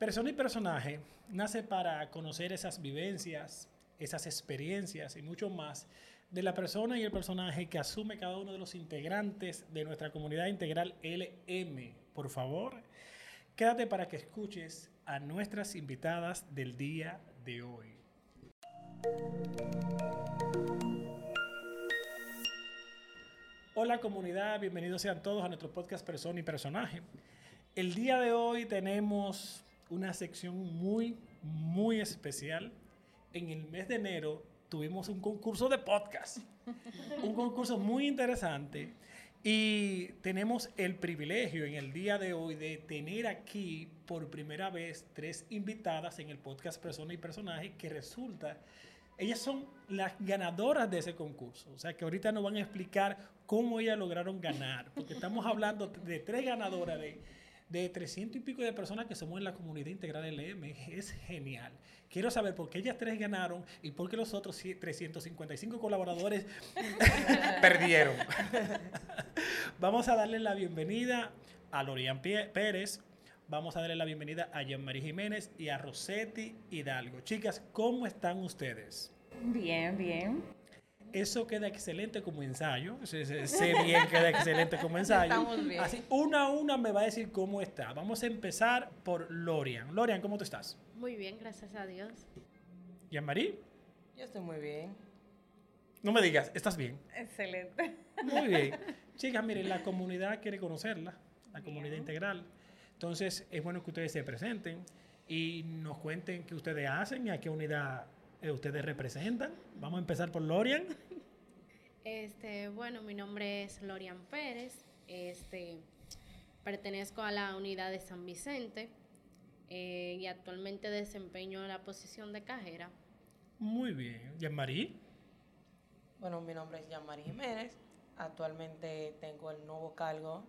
Persona y personaje nace para conocer esas vivencias, esas experiencias y mucho más de la persona y el personaje que asume cada uno de los integrantes de nuestra comunidad integral LM. Por favor, quédate para que escuches a nuestras invitadas del día de hoy. Hola comunidad, bienvenidos sean todos a nuestro podcast Persona y Personaje. El día de hoy tenemos una sección muy, muy especial. En el mes de enero tuvimos un concurso de podcast, un concurso muy interesante y tenemos el privilegio en el día de hoy de tener aquí por primera vez tres invitadas en el podcast Persona y Personaje que resulta ellas son las ganadoras de ese concurso. O sea, que ahorita nos van a explicar cómo ellas lograron ganar. Porque estamos hablando de tres ganadoras de, de 300 y pico de personas que somos en la comunidad integral LM. Es genial. Quiero saber por qué ellas tres ganaron y por qué los otros 355 colaboradores perdieron. Vamos a darle la bienvenida a Lorian Pérez, vamos a darle la bienvenida a Jean-Marie Jiménez y a Rosetti Hidalgo. Chicas, ¿cómo están ustedes? Bien, bien. Eso queda excelente como ensayo. Sé, bien queda excelente como ensayo. Estamos bien. Así, una a una me va a decir cómo está. Vamos a empezar por Lorian. Lorian, ¿cómo tú estás? Muy bien, gracias a Dios. ¿Jean-Marie? Yo estoy muy bien. No me digas, ¿estás bien? Excelente. Muy bien. Chicas, miren, la comunidad quiere conocerla, la comunidad integral. Entonces, es bueno que ustedes se presenten y nos cuenten qué ustedes hacen y a qué unidad eh, ustedes representan. Vamos a empezar por Lorian. Este, bueno, mi nombre es Lorian Pérez. Este, pertenezco a la unidad de San Vicente eh, y actualmente desempeño la posición de cajera. Muy bien. ¿Jean-Marie? Bueno, mi nombre es Jean-Marie Jiménez. Actualmente tengo el nuevo cargo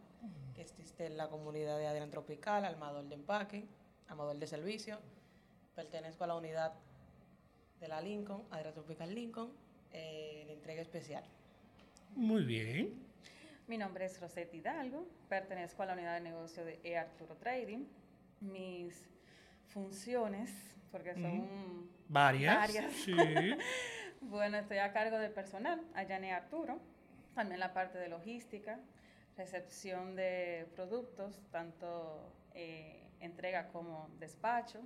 que existe en la comunidad de Adrián Tropical, armador de empaque, armador de servicio. Pertenezco a la unidad de la Lincoln, Adrián Tropical Lincoln, en entrega especial. Muy bien. Mi nombre es Rosetti Hidalgo, pertenezco a la unidad de negocio de E. Arturo Trading. Mis funciones, porque son varias. varias. Sí. bueno, estoy a cargo del personal allá en E. Arturo, también la parte de logística, recepción de productos, tanto eh, entrega como despacho.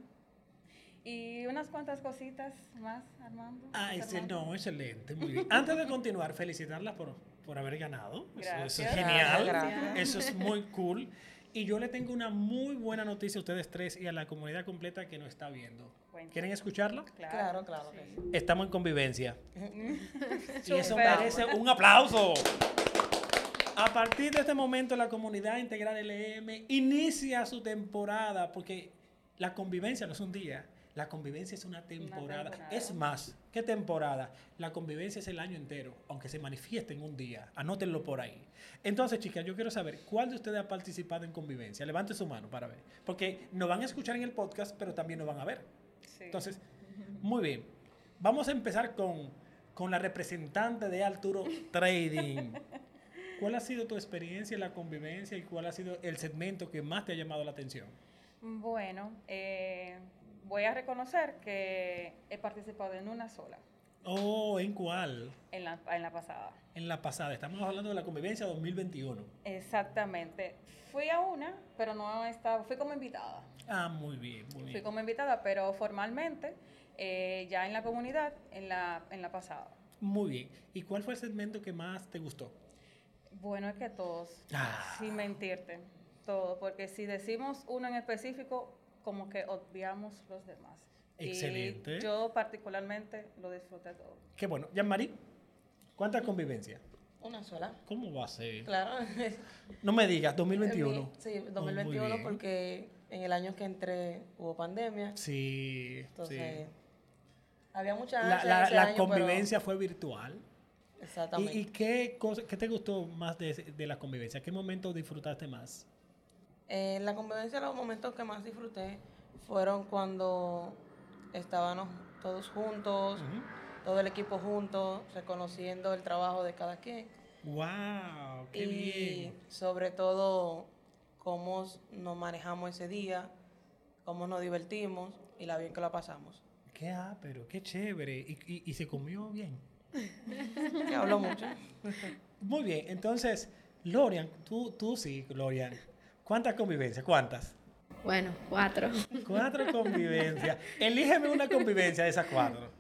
Y unas cuantas cositas más, Armando. Ah, ese, no, excelente, muy bien. Antes de continuar, felicitarlas por, por haber ganado. Eso, es genial. Eso es muy cool. Y yo le tengo una muy buena noticia a ustedes tres y a la comunidad completa que nos está viendo. ¿Quieren escucharla? Claro, claro. Estamos en convivencia. y eso merece un aplauso. A partir de este momento, la comunidad integral LM inicia su temporada, porque la convivencia no es un día, la convivencia es una temporada. Es más, ¿qué temporada? La convivencia es el año entero, aunque se manifieste en un día. Anótenlo por ahí. Entonces, chicas, yo quiero saber, ¿cuál de ustedes ha participado en convivencia? Levante su mano para ver. Porque nos van a escuchar en el podcast, pero también nos van a ver. Entonces, muy bien. Vamos a empezar con, con la representante de Arturo Trading. ¿Cuál ha sido tu experiencia en la convivencia y cuál ha sido el segmento que más te ha llamado la atención? Bueno, eh, voy a reconocer que he participado en una sola. Oh, ¿en cuál? En la, en la pasada. En la pasada, estamos hablando de la convivencia 2021. Exactamente. Fui a una, pero no estaba, fui como invitada. Ah, muy bien, muy bien. Fui como invitada, pero formalmente eh, ya en la comunidad, en la, en la pasada. Muy bien. ¿Y cuál fue el segmento que más te gustó? Bueno, es que todos, ah. sin mentirte, todo, porque si decimos uno en específico, como que obviamos los demás. Excelente. yo particularmente lo disfruté todo. Qué bueno. Jean-Marie, ¿cuánta convivencia? Una sola. ¿Cómo va a ser? Claro. no me digas, 2021. Sí, 2021 porque en el año que entré hubo pandemia. Sí. Entonces, había mucha La, la, convivencia fue virtual. Exactamente. ¿Y, qué, qué te gustó más de, de la convivencia? ¿Qué momento disfrutaste más? En la convivencia, los momentos que más disfruté fueron cuando estábamos todos juntos, todo el equipo juntos, reconociendo el trabajo de cada quien. ¡Wow! ¡Qué y sobre todo, cómo nos manejamos ese día, cómo nos divertimos y la bien que la pasamos. Qué ah, pero qué chévere. Y, y- y se comió bien. Que hablo mucho. Muy bien, entonces, Lorian, tú, tú sí, Lorian. ¿Cuántas convivencias? ¿Cuántas? Bueno, cuatro. Cuatro convivencias. Elígeme una convivencia de esas cuatro.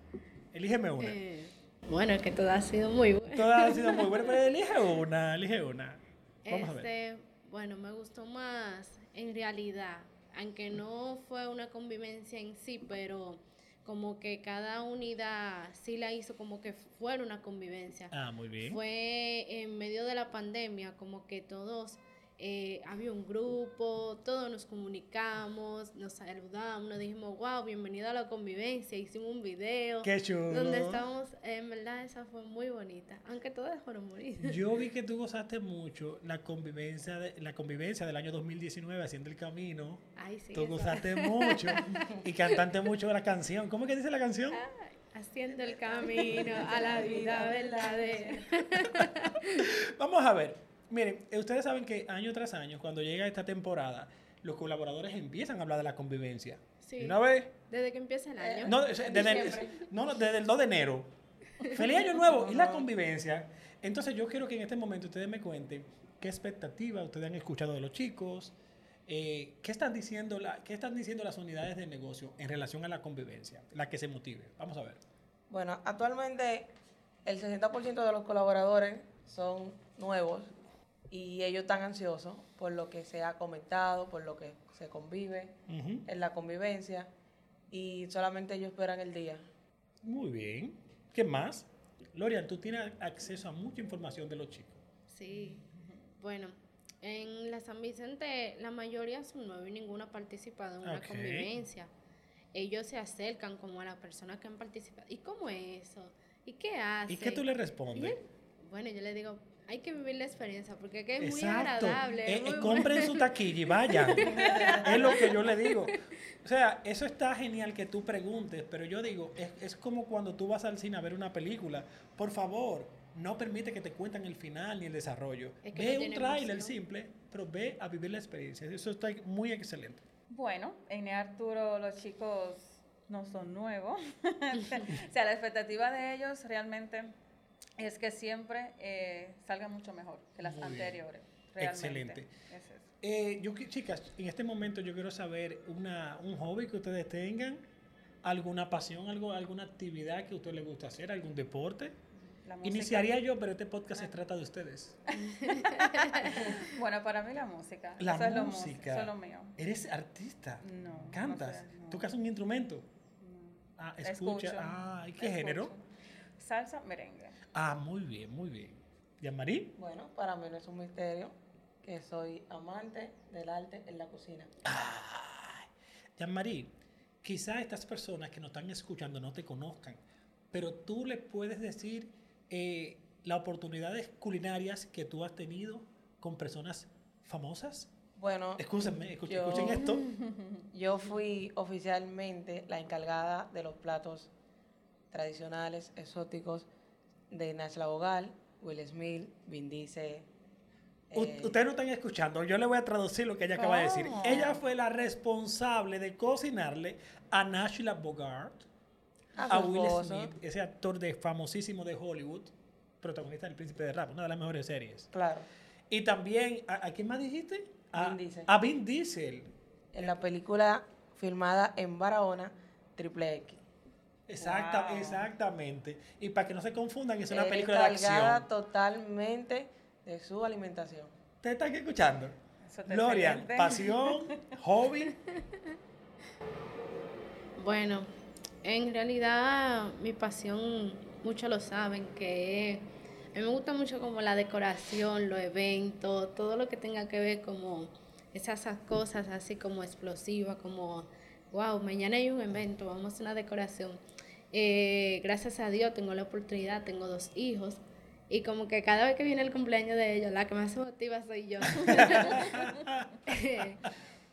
Elígeme una. Eh, bueno, es que todo ha sido muy bueno. Todas han sido muy buenas, pero elige una, elige una. Vamos a ver. Este, bueno, me gustó más en realidad, aunque no fue una convivencia en sí, pero como que cada unidad sí la hizo como que fuera una convivencia. Ah, muy bien. Fue en medio de la pandemia, como que todos, eh, había un grupo, todos nos comunicamos, nos saludamos, nos dijimos, wow, bienvenido a la convivencia, hicimos un video. Qué chulo. Donde estábamos, en verdad esa fue muy bonita, aunque todas fueron bonitas. Yo vi que tú gozaste mucho la convivencia, de, la convivencia del año 2019 haciendo el camino. Ay, sí. Tú gozaste mucho y cantaste mucho la canción. ¿Cómo que dice la canción? Haciendo el camino a la vida verdadera. Vamos a ver. Miren, eh, ustedes saben que año tras año, cuando llega esta temporada, los colaboradores empiezan a hablar de la convivencia. Sí. Una vez, Desde que empieza el año. no, desde, no, desde el 2 de enero. Feliz año nuevo y la convivencia. Entonces yo quiero que en este momento ustedes me cuenten qué expectativa ustedes han escuchado de los chicos, eh, qué, están diciendo la, qué están diciendo las unidades de negocio en relación a la convivencia, la que se motive. Vamos a ver. Bueno, actualmente el 60% de los colaboradores son nuevos y ellos están ansiosos por lo que se ha comentado, por lo que se convive en la convivencia y solamente ellos esperan el día. Muy bien. ¿Qué más? Lorian, tú tienes acceso a mucha información de los chicos. Sí. Bueno, en la San Vicente la mayoría son nuevos y ninguno ha participado en una convivencia. Ellos se acercan como a las personas que han participado. ¿Y cómo es eso? ¿Y qué hacen? ¿Y qué tú le respondes? bueno, yo le digo, hay que vivir la experiencia porque es es muy Exacto. agradable. Eh, es muy eh, compren bueno. su taquilla y vayan. es lo que yo le digo. O sea, eso está genial que tú preguntes, pero yo digo, es, es como cuando tú vas al cine a ver una película. Por favor, no permite que te cuenten el final ni el desarrollo. Es que ve no un tráiler simple, pero ve a vivir la experiencia. Eso está muy excelente. Bueno, en Arturo los chicos no son nuevos. o sea, la expectativa de ellos realmente es que siempre eh, salgan mucho mejor que las Muy anteriores. Realmente. Excelente. Es eso. Eh, yo, chicas, en este momento yo quiero saber una, un hobby que ustedes tengan, alguna pasión, algo, alguna actividad que a ustedes les gusta hacer, algún deporte. Iniciaría yo, pero este podcast se trata de ustedes. Bueno, para mí la música. La eso es lo eso es lo mío. ¿Eres artista? No. ¿Cantas? no sé, no, ¿Tocas un instrumento? no. Ah, escucha. Escucho, Ah, ¿y qué escucho. género? Salsa, merengue. Ah, muy bien, muy bien. ¿Yamarí? Bueno, para mí no es un misterio que soy amante del arte en la cocina. Ay, Jean-Marie, quizá estas personas que nos están escuchando no te conozcan, pero tú le puedes decir eh, las oportunidades culinarias que tú has tenido con personas famosas. Bueno, Escúchenme, escuchen, Yo- escuchen esto. yo fui oficialmente la encargada de los platos tradicionales, exóticos de Nashla Bogal, Will Smith, Vin Diesel. Eh, Ustedes no están escuchando, yo le voy a traducir lo que ella acaba de decir. Ella fue la responsable de cocinarle a Nashla Bogart, a Will esposo. Smith, ese actor de famosísimo de Hollywood, protagonista del Príncipe de Rap, una de las mejores series. Claro, Y también, ¿a, a quién más dijiste? A Vin Diesel. A Vin Diesel. en la película filmada en Barahona, Triple X. Exacta, Wow. Exactamente. Y para que no se confundan, es una película de acción. totalmente de su alimentación. ¿Ustedes están escuchando? Gloria, pasión, hobby. Bueno, en realidad mi pasión, muchos lo saben, que a mí me gusta mucho como la decoración, los eventos, todo lo que tenga que ver como esas esas cosas así como explosivas, como, wow, mañana hay un evento, vamos a hacer una decoración. Eh, gracias a Dios tengo la oportunidad, tengo dos hijos. Y como que cada vez que viene el cumpleaños de ellos, la que más se motiva soy yo.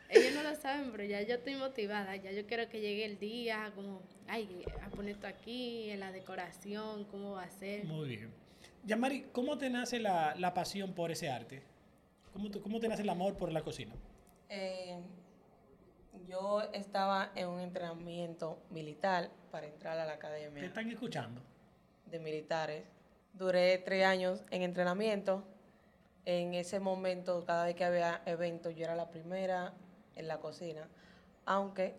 Ellos no lo saben, pero ya yo estoy motivada. Ya yo quiero que llegue el día, como, ay, a poner esto aquí, en la decoración, cómo va a ser. Muy bien. Yamari, ¿cómo te nace la, la pasión por ese arte? ¿Cómo, te- ¿Cómo te nace el amor por la cocina? Eh, Yo estaba en un entrenamiento militar para entrar a la ¿Te academia están escuchando? de militares. Duré tres años en entrenamiento. En ese momento, cada vez que había eventos, yo era la primera en la cocina. Aunque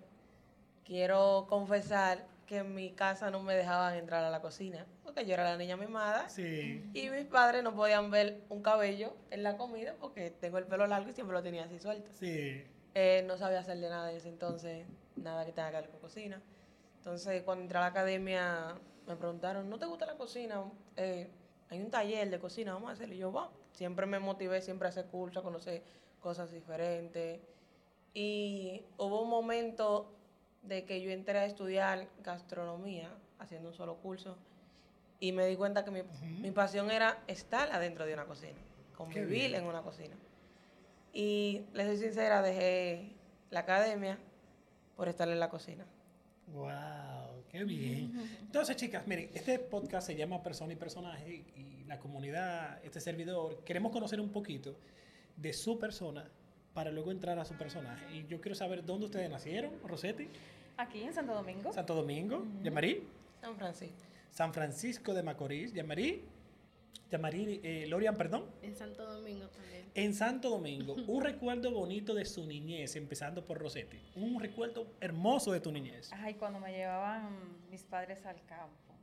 quiero confesar que en mi casa no me dejaban entrar a la cocina, porque yo era la niña mimada. Sí. Y mis padres no podían ver un cabello en la comida porque tengo el pelo largo y siempre lo tenía así suelto. Sí. Eh, no sabía hacerle nada en ese entonces, nada que tenga que ver con cocina. Entonces, cuando entré a la academia, me preguntaron, ¿no te gusta la cocina? Eh, hay un taller de cocina, vamos a hacerlo. Y yo, va. Siempre me motivé, siempre a hacer cursos, a conocer cosas diferentes. Y hubo un momento de que yo entré a estudiar gastronomía, haciendo un solo curso, y me di cuenta que mi, mi pasión era estar adentro de una cocina, convivir en una cocina. Y les soy sincera, dejé la academia por estar en la cocina. Wow, qué bien. Entonces, chicas, miren, este podcast se llama Persona y Personaje y la comunidad, este servidor, queremos conocer un poquito de su persona para luego entrar a su personaje. Y yo quiero saber dónde ustedes nacieron, Rosetti, Aquí en Santo Domingo. Santo Domingo, Yamarí, San Francisco. San Francisco de Macorís, Yamarí, Yamarí, eh, Lorian, perdón, En Santo Domingo también. en Santo Domingo. Un recuerdo bonito de su niñez, empezando por Rosetti. Un recuerdo hermoso de tu niñez. Ay, cuando me llevaban mis padres al campo.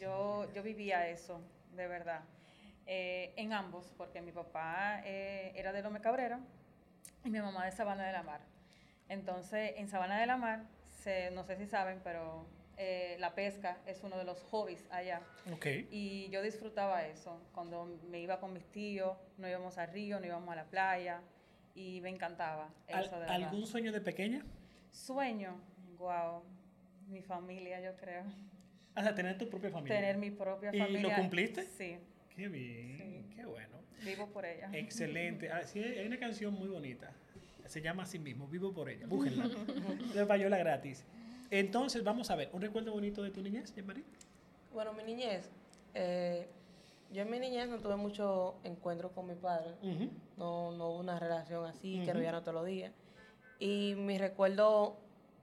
Yo, yo vivía eso, de verdad. Eh, en ambos, porque mi papá eh, era de Lome Cabrera y mi mamá de Sabana de la Mar. Entonces, en Sabana de la Mar, se- no sé si saben, pero eh, la pesca es uno de los hobbies allá. Ok. Y yo disfrutaba eso. Cuando me iba con mis tíos, no íbamos al río, no íbamos a la playa. Y me encantaba Al- eso de verdad. ¿Algún sueño de pequeña? Sueño, wow, mi familia, yo creo. O sea, tener tu propia familia. Tener mi propia ¿Y lo familia. cumpliste? Sí, Qué bien, qué bueno. vivo por ella. Excelente. Ah, sí, hay una canción muy bonita. Se llama así mismo, Vivo por ella. Búsquenla. De payola gratis. Entonces, vamos a ver, ¿un recuerdo bonito de tu niñez, Jean-Marie? Bueno, mi niñez. eh, yo en mi niñez no tuve mucho encuentro con mi padre. No, no hubo una relación así, que Ujú. nos veían todos los días. Y mi recuerdo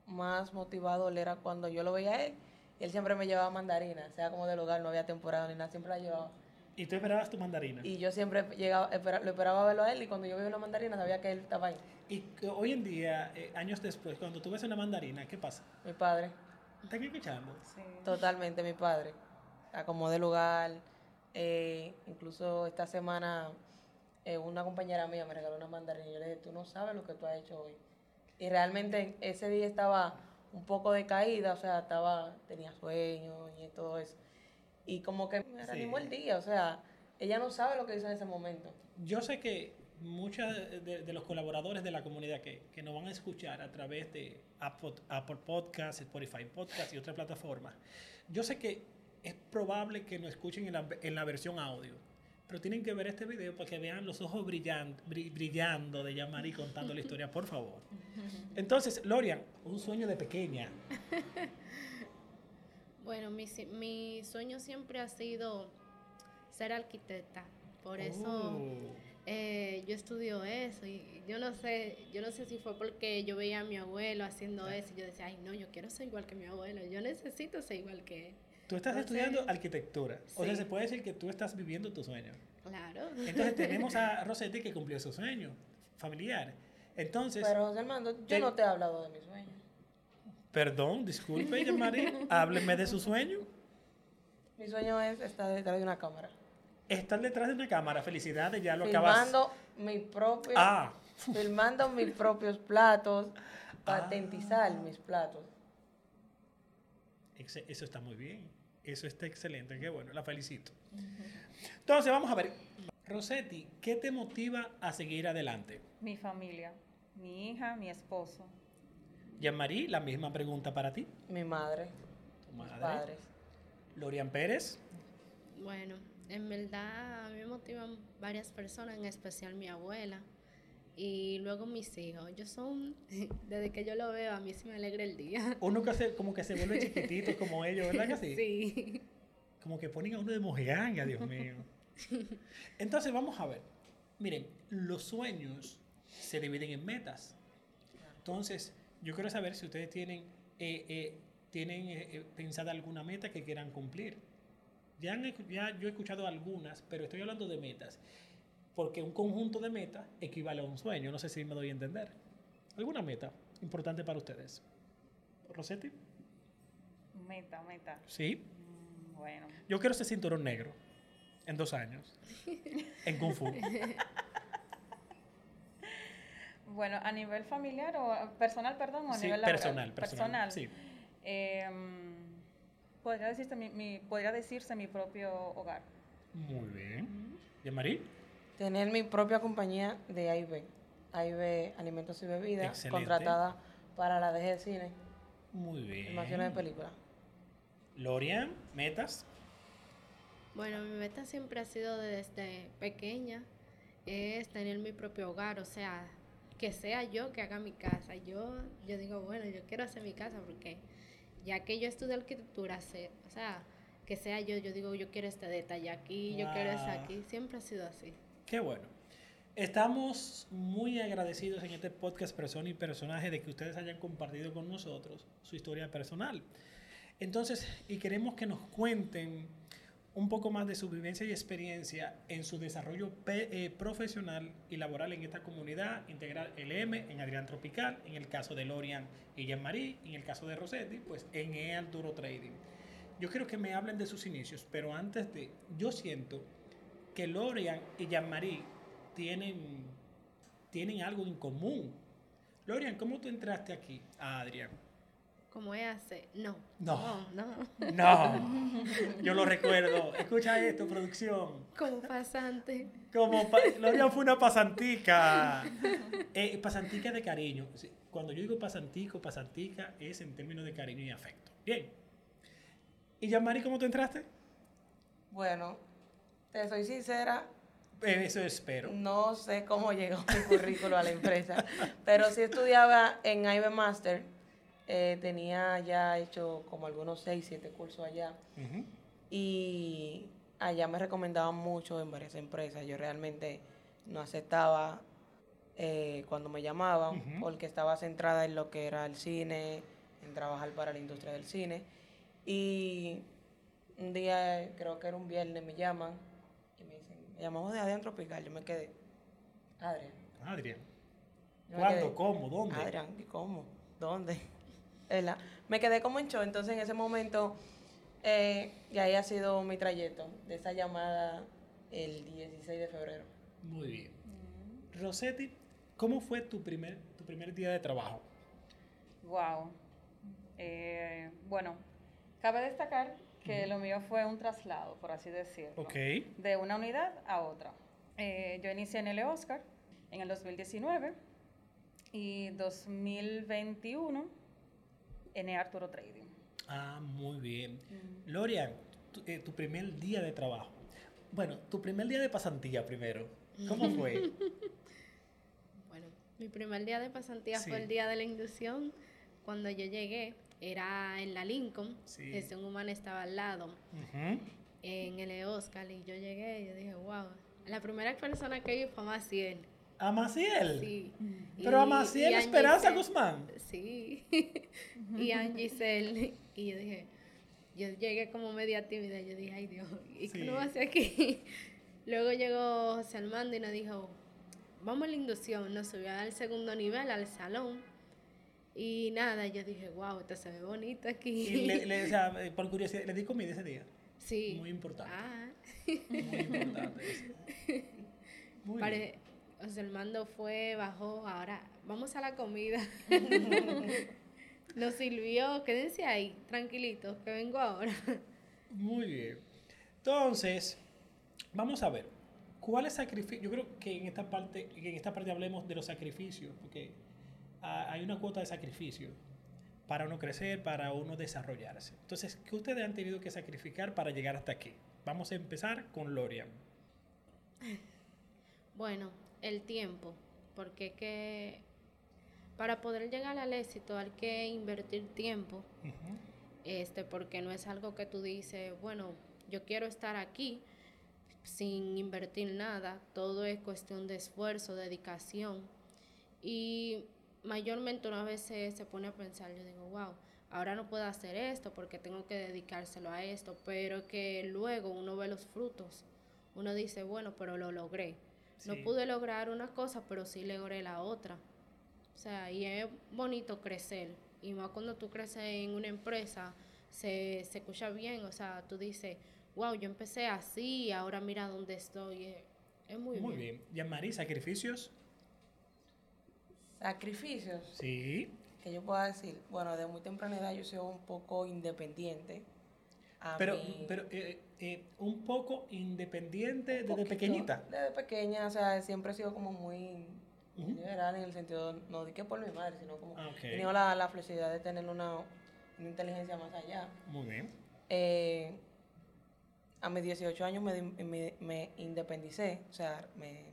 más motivador era cuando yo lo veía a él. Y él siempre me llevaba mandarina, sea como del hogar, no había temporada ni nada, siempre la llevaba. Y tú esperabas tu mandarina. Y yo siempre llegaba, espera- lo esperaba verlo a él y cuando yo veía una mandarina sabía que él estaba ahí, Y hoy en día, eh, años después, cuando tú ves una mandarina, ¿qué pasa? mi padre. ¿Están escuchando? Sí. Totalmente mi padre. Acomodé el lugar. eh, incluso esta semana eh, una compañera mía me regaló una mandarina y yo le dije, tú no sabes lo que tú has hecho hoy. Y realmente ese día estaba un poco decaída, o sea, estaba, tenía sueño y todo eso. Y como que me reanimó Sí. el día, o sea, ella no sabe lo que hizo en ese momento. Yo sé que muchos de, de los colaboradores de la comunidad que, que nos van a escuchar a través de Apple, Apple Podcasts, Spotify Podcasts y otras plataformas, yo sé que es probable que nos escuchen en la, en la versión audio, pero tienen que ver este video para que vean los ojos brillan- bri- brillando de Yamari contando la historia, por favor. Entonces, Lorian, un sueño de pequeña. Bueno, mi, si- mi sueño siempre ha sido ser arquitecta. Por eso Oh. eh, yo estudio eso y yo no sé, yo no sé si fue porque yo veía a mi abuelo haciendo eso y yo decía, ay no, yo quiero ser igual que mi abuelo, yo necesito ser igual que él. Tú estás estudiando arquitectura, o sea, Sí. se puede decir que tú estás viviendo tu sueño. Claro. Entonces tenemos a Rosetti que cumplió su sueño familiar. Entonces, Pero José Armando, yo Te- no te he hablado de mi sueño. Perdón, disculpe, Yamari, hábleme de su sueño. Mi sueño es estar detrás de una cámara. Estar detrás de una cámara, felicidades, ya lo acabas. filmando mi propio Ah, filmando mis propios platos patentizar mis platos eso está muy bien. Eso está excelente, qué bueno, la felicito. Entonces, vamos a ver. Rosetti, ¿qué te motiva a seguir adelante? Mi familia, mi hija, mi esposo. Jean-Marie, la misma pregunta para ti. mi madre Tu mis madre. padres Lorian Pérez. Bueno, en verdad a mí me motivan varias personas, en especial mi abuela y luego mis hijos. Ellos son, desde que yo lo veo, a mí sí me alegra el día. Uno que se, como que se vuelve chiquitito como ellos, ¿verdad que sí? Sí. Como que ponen a uno de mojiganga, Dios mío. Entonces, vamos a ver. Miren, los sueños se dividen en metas. Entonces, yo quiero saber si ustedes tienen, eh, eh, tienen eh, eh, pensada alguna meta que quieran cumplir. Ya, han ya yo he escuchado algunas, pero estoy hablando de metas. Porque un conjunto de metas equivale a un sueño. No sé si me doy a entender. ¿Alguna meta importante para ustedes? ¿Rosetti? Meta, meta. Sí. Mm, Bueno, Yo quiero ese cinturón negro en dos años. En Kung Fu. bueno, a nivel familiar o personal, perdón, o a Sí, nivel laboral? personal, personal. Sí. Em, podría, decirse mi, mi- podría decirse mi propio hogar. Muy bien. ¿Y Marí? Tener mi propia compañía de AIB, AIB Alimentos y Bebidas, Excelente. contratada para la DG de cine, Muy bien. filmaciones de películas. Lorian, metas. Bueno, mi meta siempre ha sido desde pequeña, es tener mi propio hogar, o sea, que sea yo que haga mi casa. Yo, yo digo, bueno, yo quiero hacer mi casa porque ya que yo estudio arquitectura, sé- o sea, que sea yo, yo digo, yo quiero este detalle aquí, yo quiero ese Wow. aquí, siempre ha sido así. Qué bueno. Estamos muy agradecidos en este podcast Persona y Personaje de que ustedes hayan compartido con nosotros su historia personal. Entonces, y queremos que nos cuenten un poco más de su vivencia y experiencia en su desarrollo eh, profesional y laboral en esta comunidad integral LM, en Adrián Tropical, en el caso de Lorian y Jean-Marie, en el caso de Rosetti, pues en E Arturo Trading. Yo quiero que me hablen de sus inicios, pero antes de, yo siento que Lorian y Jean-Marie tienen, tienen algo en común. Lorian, ¿cómo tú entraste aquí a Adrián? Como ella hace, no, No. no, no, No, yo lo recuerdo. Escucha esto, producción. como pasante. Como pa- Lorian fue una pasantica. Eh, pasantica de cariño. Cuando yo digo pasantico, pasantica es en términos de cariño y afecto. Bien. ¿Y Jean-Marie, cómo tú entraste? Bueno, te soy sincera, Eh, Eso espero. no sé cómo llegó mi currículo a la empresa, pero sí estudiaba en AIB Master, eh, tenía ya hecho como algunos 6, 7 cursos allá. Y allá me recomendaban mucho en varias empresas. Yo realmente no aceptaba eh, cuando me llamaban porque estaba centrada en lo que era el cine, en trabajar para la industria del cine. Y un día, creo que era un viernes, me llaman y me dicen, me llamamos de Adrián Tropical. Yo me quedé, Adrián. Adrián. ¿Cuándo? ¿Cómo? ¿Dónde? Adrián, ¿y cómo? ¿Dónde? ¿Verdad? Me quedé como en show, entonces en ese momento, eh, y ahí ha sido mi trayecto, de esa llamada el 16 de febrero. Muy bien. Rosetti, ¿cómo fue tu primer, tu primer día de trabajo? Wow. Eh, bueno, cabe destacar que lo mío fue un traslado, por así decirlo. Ok. de una unidad a otra. Eh, yo inicié en el Oscar en el 2019 y 2021 en Arturo Trading. Ah, muy bien. Lorian, tu, eh, tu primer día de trabajo. Bueno, tu primer día de pasantía primero. ¿Cómo fue? Bueno, mi primer día de pasantía Sí. fue el día de la inducción. Cuando yo llegué, era en la Lincoln, Sí. gestión humana estaba al lado, Ujú. en el Oscar, y yo llegué y yo dije, wow, la primera persona que vi fue Maciel. ¿A Maciel? Sí. Pero a Y- Maciel a Esperanza Giselle. Guzmán. Sí. y a Giselle. Y yo dije, yo llegué como media tímida. Yo dije, ay Dios, ¿y Sí. qué no hace aquí? Luego llegó José Armando y nos dijo, vamos a la inducción. Nos subió al segundo nivel, al salón. Y nada, yo dije, wow, esto se ve bonito aquí. Y le, le- o sea, eh, por curiosidad, ¿le di comida ese día? sí. Muy importante. Ah, Muy importante. eso. Muy pare- bien. José Armando fue, bajó, ahora vamos a la comida. Nos sirvió, quédense ahí, tranquilitos, que vengo ahora. Muy bien. Entonces, vamos a ver. ¿Cuáles sacrificios? Yo creo que en esta parte, que en esta parte hablemos de los sacrificios, porque hay una cuota de sacrificio para uno crecer, para uno desarrollarse. Entonces, ¿qué ustedes han tenido que sacrificar para llegar hasta aquí? Vamos a empezar con Lorian. Bueno, el tiempo, porque es que para poder llegar al éxito hay que invertir tiempo, este, porque no es algo que tú dices, bueno, yo quiero estar aquí sin invertir nada, todo es cuestión de esfuerzo, dedicación. Y mayormente una vez se, se pone a pensar, yo digo, wow, ahora no puedo hacer esto porque tengo que dedicárselo a esto, pero que luego uno ve los frutos, uno dice, bueno, pero lo logré. No pude lograr una cosa, pero sí logré la otra. O sea, y es bonito crecer. Y más cuando tú creces en una empresa, se, se escucha bien. O sea, tú dices, wow, yo empecé así, ahora mira dónde estoy. Es, es muy, Muy bien. bien. Jean-Marie, ¿sacrificios? Sacrificios. Sí. que yo pueda decir, bueno, de muy temprana edad yo soy un poco independiente. A Pero, mí- pero eh, eh, un poco independiente un desde poquito, pequeñita. Desde pequeña, o sea, siempre he sido como muy liberal en el sentido, no di que por mi madre, sino como Ah, ok. he tenido la, la flexibilidad de tener una, una inteligencia más allá. Muy bien. Eh, a mis 18 años me, me, me independicé, o sea, me,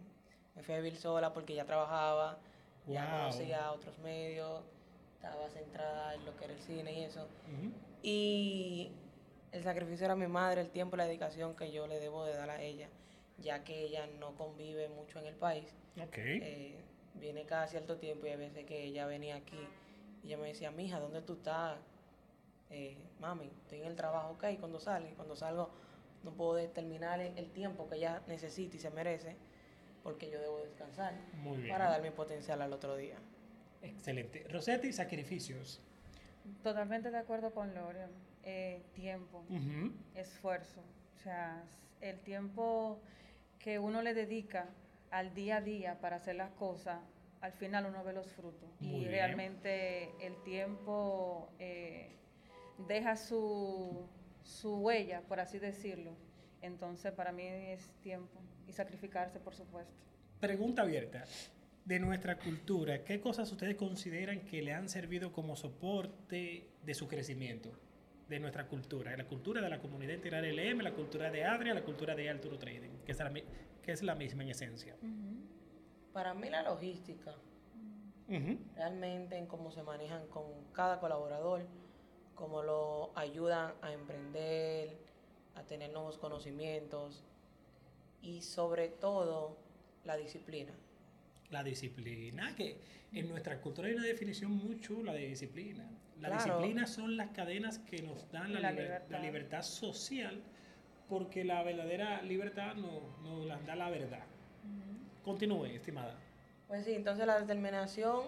me fui a vivir sola porque ya trabajaba, ya conocía otros medios, estaba centrada en lo que era el cine y eso. Y el sacrificio era mi madre, el tiempo y la dedicación que yo le debo de dar a ella, ya que ella no convive mucho en el país. Ok. Eh, viene cada cierto tiempo y hay veces que ella venía aquí y ella me decía, mija, ¿dónde tú estás? Eh, mami, estoy en el trabajo, ok, cuando sale, cuando salgo no puedo determinar el, el tiempo que ella necesita y se merece porque yo debo descansar Muy bien. para dar mi potencial al otro día. Excelente. Rosetti, sacrificios. Totalmente de acuerdo con Lorian. Eh, tiempo, esfuerzo. O sea, el tiempo que uno le dedica al día a día para hacer las cosas, al final uno ve los frutos. Muy y bien. realmente el tiempo eh, deja su, su huella, por así decirlo. Entonces, para mí es tiempo y sacrificarse, por supuesto. Pregunta abierta. De nuestra cultura, ¿qué cosas ustedes consideran que le han servido como soporte de su crecimiento? De nuestra cultura, la cultura de la comunidad integral LM, la cultura de Adria, la cultura de Arturo Trading, que es la, que es la misma en esencia. Para mí la logística, realmente en cómo se manejan con cada colaborador, cómo lo ayudan a emprender, a tener nuevos conocimientos y sobre todo la disciplina. La disciplina, que en nuestra cultura hay una definición muy chula de disciplina. La Claro. disciplina son las cadenas que nos dan la, La liber- libertad. la libertad social, porque la verdadera libertad no- nos la da la verdad. Continúe, estimada. Pues sí, entonces la determinación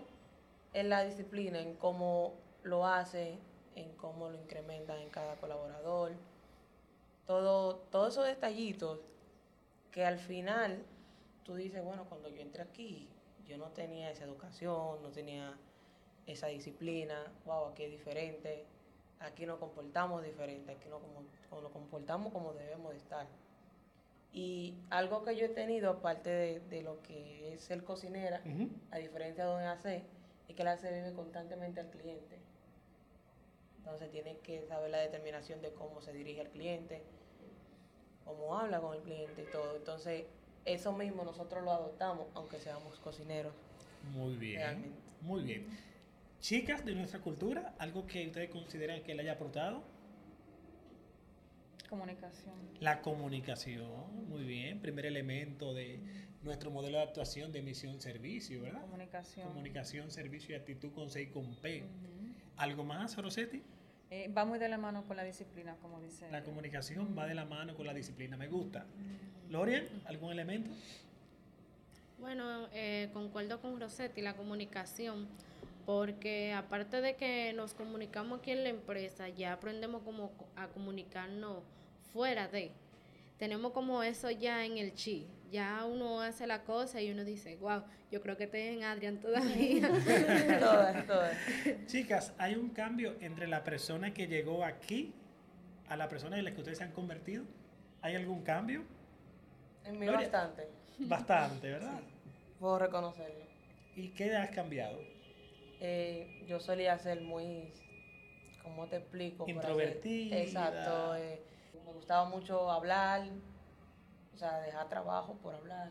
es la disciplina, en cómo lo hace, en cómo lo incrementa en cada colaborador. Todo, todos esos detallitos que al final tú dices, bueno, cuando yo entré aquí, yo no tenía esa educación, no tenía esa disciplina, wow, aquí es diferente, aquí nos comportamos diferente, aquí nos, nos comportamos como debemos de estar. Y algo que yo he tenido, aparte de, de lo que es ser cocinera, a diferencia de un AC, es que el AC vive constantemente al cliente. Entonces tiene que saber la determinación de cómo se dirige al cliente, cómo habla con el cliente y todo. Entonces, eso mismo nosotros lo adoptamos, aunque seamos cocineros. Muy bien. Realmente. Muy bien. Chicas de nuestra cultura, algo que ustedes consideran que le haya aportado. Comunicación. La comunicación, muy bien. Primer elemento de nuestro modelo de actuación de misión-servicio, ¿verdad? Comunicación. Comunicación, servicio y actitud con C y con P. ¿Algo más, Rosetti? Eh, va muy de la mano con la disciplina, como dice. La comunicación va de la mano con la disciplina. Me gusta. Lorian, ¿algún elemento? Bueno, eh, concuerdo con Rosetti, la comunicación, porque aparte de que nos comunicamos aquí en la empresa, ya aprendemos como a comunicarnos fuera de. Tenemos como eso ya en el chi. Ya uno hace la cosa y uno dice, wow, yo creo que estoy en Adrián todavía. todas, todas. Chicas, ¿hay un cambio entre la persona que llegó aquí a la persona en la que ustedes se han convertido? ¿Hay algún cambio? En mí Gloria. bastante, Bastante, ¿verdad? puedo reconocerlo. ¿Y qué has cambiado? Eh, yo solía ser muy, ¿cómo te explico? Introvertida. Exacto. eh, me gustaba mucho hablar, o sea, dejar trabajo por hablar.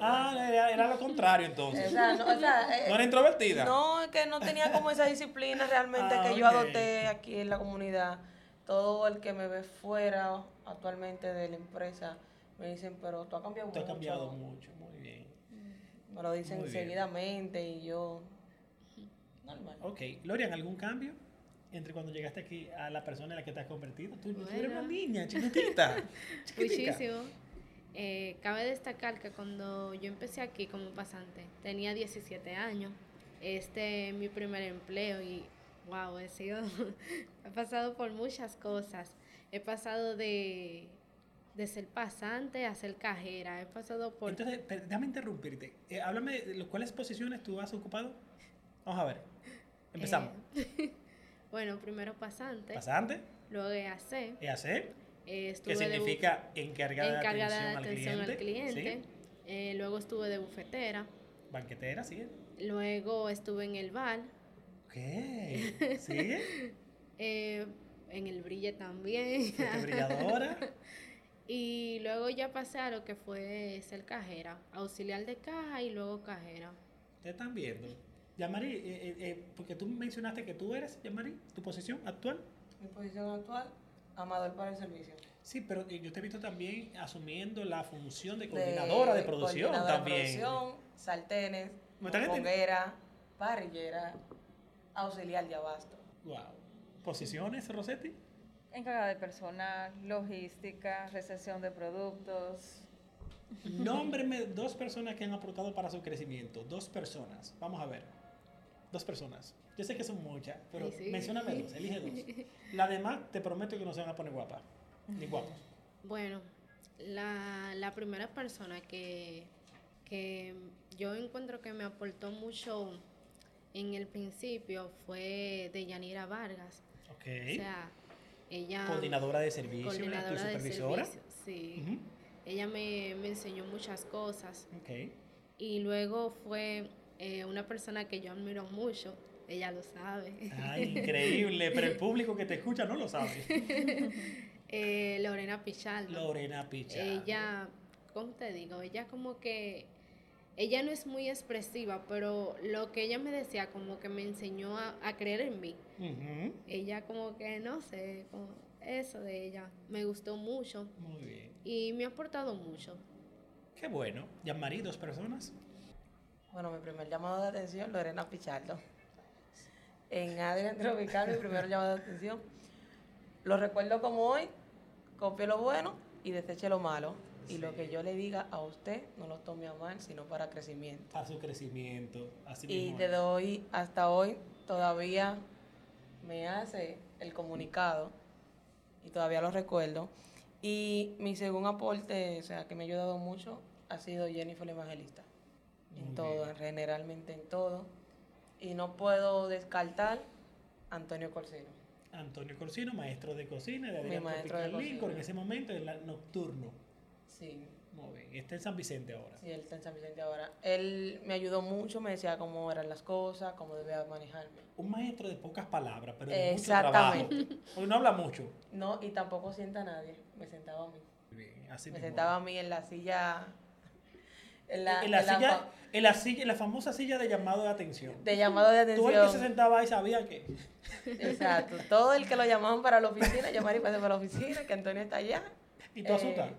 Ah, era, era lo contrario O entonces. sea, no, o sea, eh, ¿No era introvertida? no, es que no tenía como esa disciplina realmente Ah, que yo adopté aquí en la comunidad. Todo el que me ve fuera actualmente de la empresa me dicen, pero tú has cambiado Tú has mucho. cambiado mucho, muy bien. Me lo dicen seguidamente y yo Normal. Ok. Lorian, ¿algún cambio entre cuando llegaste aquí a la persona en la que te has convertido? Tú, tú eres Bueno. una niña, chiquitita. chiquitica. Muchísimo. Eh, cabe destacar que cuando yo empecé aquí como pasante, tenía 17 años. Este es mi primer empleo y wow, he sido, he pasado por muchas cosas. He pasado de, de ser pasante a ser cajera. He pasado por Entonces, déjame interrumpirte. Eh, háblame de cuáles posiciones tú has ocupado. Vamos a ver. Empezamos. Eh, bueno, primero pasante, Pasante, luego EAC, EAC, eh, que significa encargada, encargada de atención, al cliente. eh, luego estuve de bufetera, ¿sí? Banquetera, sigue. luego estuve en el bar, sigue. eh, en el brille también. Brilladora. y luego ya pasé a lo que fue ser cajera, auxiliar de caja y luego cajera. Te están viendo. Yamari, eh, eh, eh, porque tú mencionaste que tú eres, Yamari, tu posición actual. Mi posición actual, amador para el servicio. Sí, pero eh, yo te he visto también asumiendo la función de coordinadora de, producción coordinadora de también. producción, sartenes, foguera, parrillera, auxiliar de abasto. Wow. ¿Posiciones, Rosetti? Encargada de personal, logística, recepción de productos. Nómbreme dos personas que han aportado para su crecimiento. Dos personas. Vamos a ver. Dos personas. Yo sé que son muchas, pero Ay, sí. mencióname dos, elige dos. La demás te prometo que no se van a poner guapas. Ni guapos. Bueno, la, la primera persona que, que yo encuentro que me aportó mucho en el principio fue de Yanira Vargas. Ok. O sea, ella... coordinadora de servicio, tu coordinadora de supervisora. servicios, sí. Ujú. Ella me, me enseñó muchas cosas Ok. y luego fue eh, una persona que yo admiro mucho, ella lo sabe, Ay, increíble, pero el público que te escucha no lo sabe. Eh, Lorena Pichardo. Lorena Pichardo. Ella, ¿cómo te digo? Ella como que, ella no es muy expresiva, pero lo que ella me decía como que me enseñó a, a creer en mí. Ella como que, no sé, como eso de ella, me gustó mucho Muy bien. y me ha aportado mucho. Qué bueno. Jean-Marie, dos personas. Bueno, mi primer llamado de atención, Lorena Pichardo. En Adrian Tropical, mi primer llamado de atención. Lo recuerdo como hoy, copie lo bueno y deseche lo malo. Y lo que yo le diga a usted, no lo tome a mal, sino para crecimiento. Para su crecimiento. Así Y mismo. desde hoy hasta hoy todavía me hace el comunicado y todavía lo recuerdo. Y mi segundo aporte, o sea, que me ha ayudado mucho, ha sido Jennifer la Muy En todo, bien. generalmente en todo. Y no puedo descartar Antonio Corsino. Antonio Corsino, maestro de cocina de Adrián Lincoln, en ese momento, en la nocturno. Sí, Muy bien. Está en San Vicente ahora. sí, él está en San Vicente ahora. Él me ayudó mucho, me decía cómo eran las cosas, cómo debía manejarme. Un maestro de pocas palabras, pero de mucho trabajo. Exactamente. Porque no habla mucho. No, y tampoco sienta a nadie, me sentaba a mí. Muy bien. Así Me mismo. sentaba a mí en la silla. En la, en la, en la silla, en la silla, en la famosa silla de llamado de atención. de llamado de Tú el que se atención. sentaba ahí sabía que. Exacto. Todo el que lo llamaban para la oficina, llamar y pasar para la oficina, que Antonio está allá. Y tú asustas. Eh,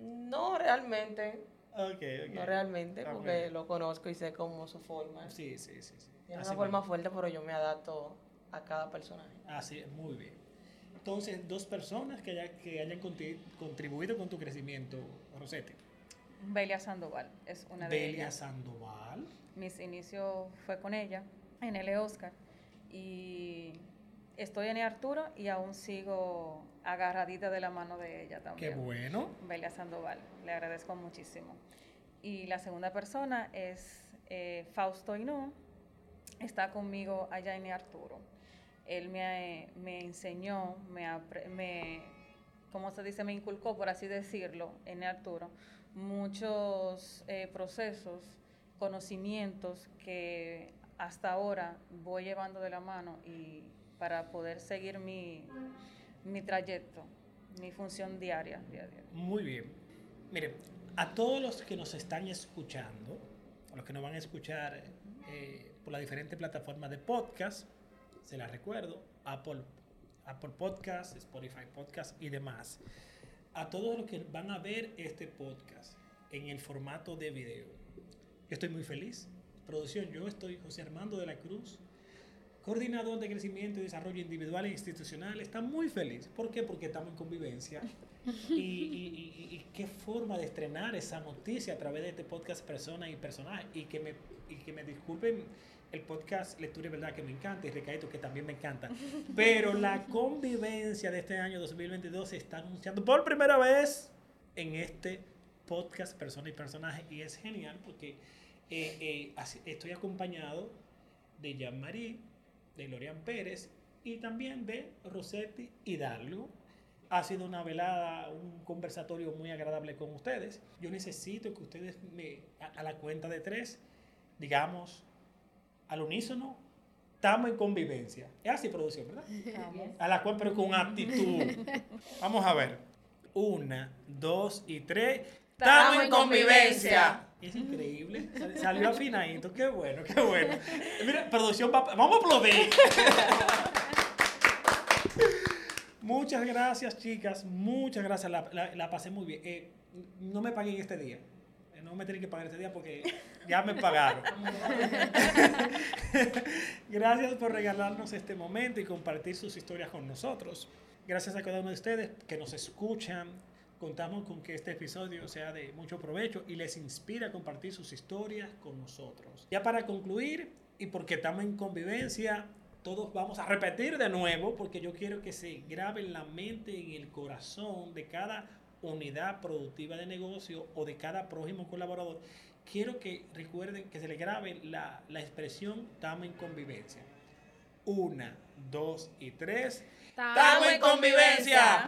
no realmente, Ok, ok. no realmente, Ah, porque lo conozco y sé cómo su forma. Sí, sí, sí. sí. Tiene Así una forma fuerte, pero yo me adapto a cada personaje. Así es, muy bien. Entonces, dos personas que, haya- que hayan contribuido con tu crecimiento, Rosete. Belia Sandoval es una de Belia ellas. Sandoval. Mis inicios fue con ella en el Oscar y estoy en el Arturo y aún sigo agarradita de la mano de ella Qué también. bueno. Belia Sandoval, le agradezco muchísimo. Y la segunda persona es eh, Fausto Inú, está conmigo allá en el Arturo. Él me, me enseñó, me, me, ¿cómo se dice? Me inculcó, por así decirlo, en el Arturo, muchos eh, procesos, conocimientos que hasta ahora voy llevando de la mano y para poder seguir mi, mi trayecto, mi función diaria. día a día. Muy bien. Mire, a todos los que nos están escuchando, a los que nos van a escuchar eh, por las diferentes plataformas de podcast, se las recuerdo, Apple, Apple Podcast, Spotify Podcast y demás. A todos los que van a ver este podcast en el formato de video, estoy muy feliz. Producción, yo estoy José Armando de la Cruz, coordinador de crecimiento y desarrollo individual e institucional, está muy feliz. ¿Por qué? Porque estamos en convivencia. Y, y- y- y qué forma de estrenar esa noticia a través de este podcast Persona y Personaje. Y que me, y que me disculpen el podcast Lectura y Verdad que me encanta y Recaíto que también me encanta. Pero la convivencia de este año 2022 se está anunciando por primera vez en este podcast Persona y Personaje. Y es genial porque eh, eh, estoy acompañado de Jean-Marie, de Lorian Pérez y también de Rosetti Hidalgo. Ha sido una velada, un conversatorio muy agradable con ustedes. Yo necesito que ustedes me, a, a la cuenta de tres, digamos, al unísono, estamos en convivencia. Es así, producción, ¿verdad? A la cual, pero con actitud. Vamos a ver. Una, dos y tres. Estamos en convivencia. Es increíble. Sal- Salió afinadito. Qué bueno, qué bueno. Mira, producción, va- vamos a aplaudir. Muchas gracias, chicas. Muchas gracias. La, la- la pasé muy bien. Eh, no me paguen este día. No me tienen que pagar este día porque ya me pagaron. Gracias por regalarnos este momento y compartir sus historias con nosotros. Gracias a cada uno de ustedes que nos escuchan. Contamos con que este episodio sea de mucho provecho y les inspira a compartir sus historias con nosotros. Ya para concluir, y porque estamos en convivencia, todos vamos a repetir de nuevo, porque yo quiero que se grabe en la mente y en el corazón de cada unidad productiva de negocio o de cada prójimo colaborador. Quiero que recuerden que se le grabe la, la expresión estamos en convivencia. Una, dos y tres. Estamos en convivencia.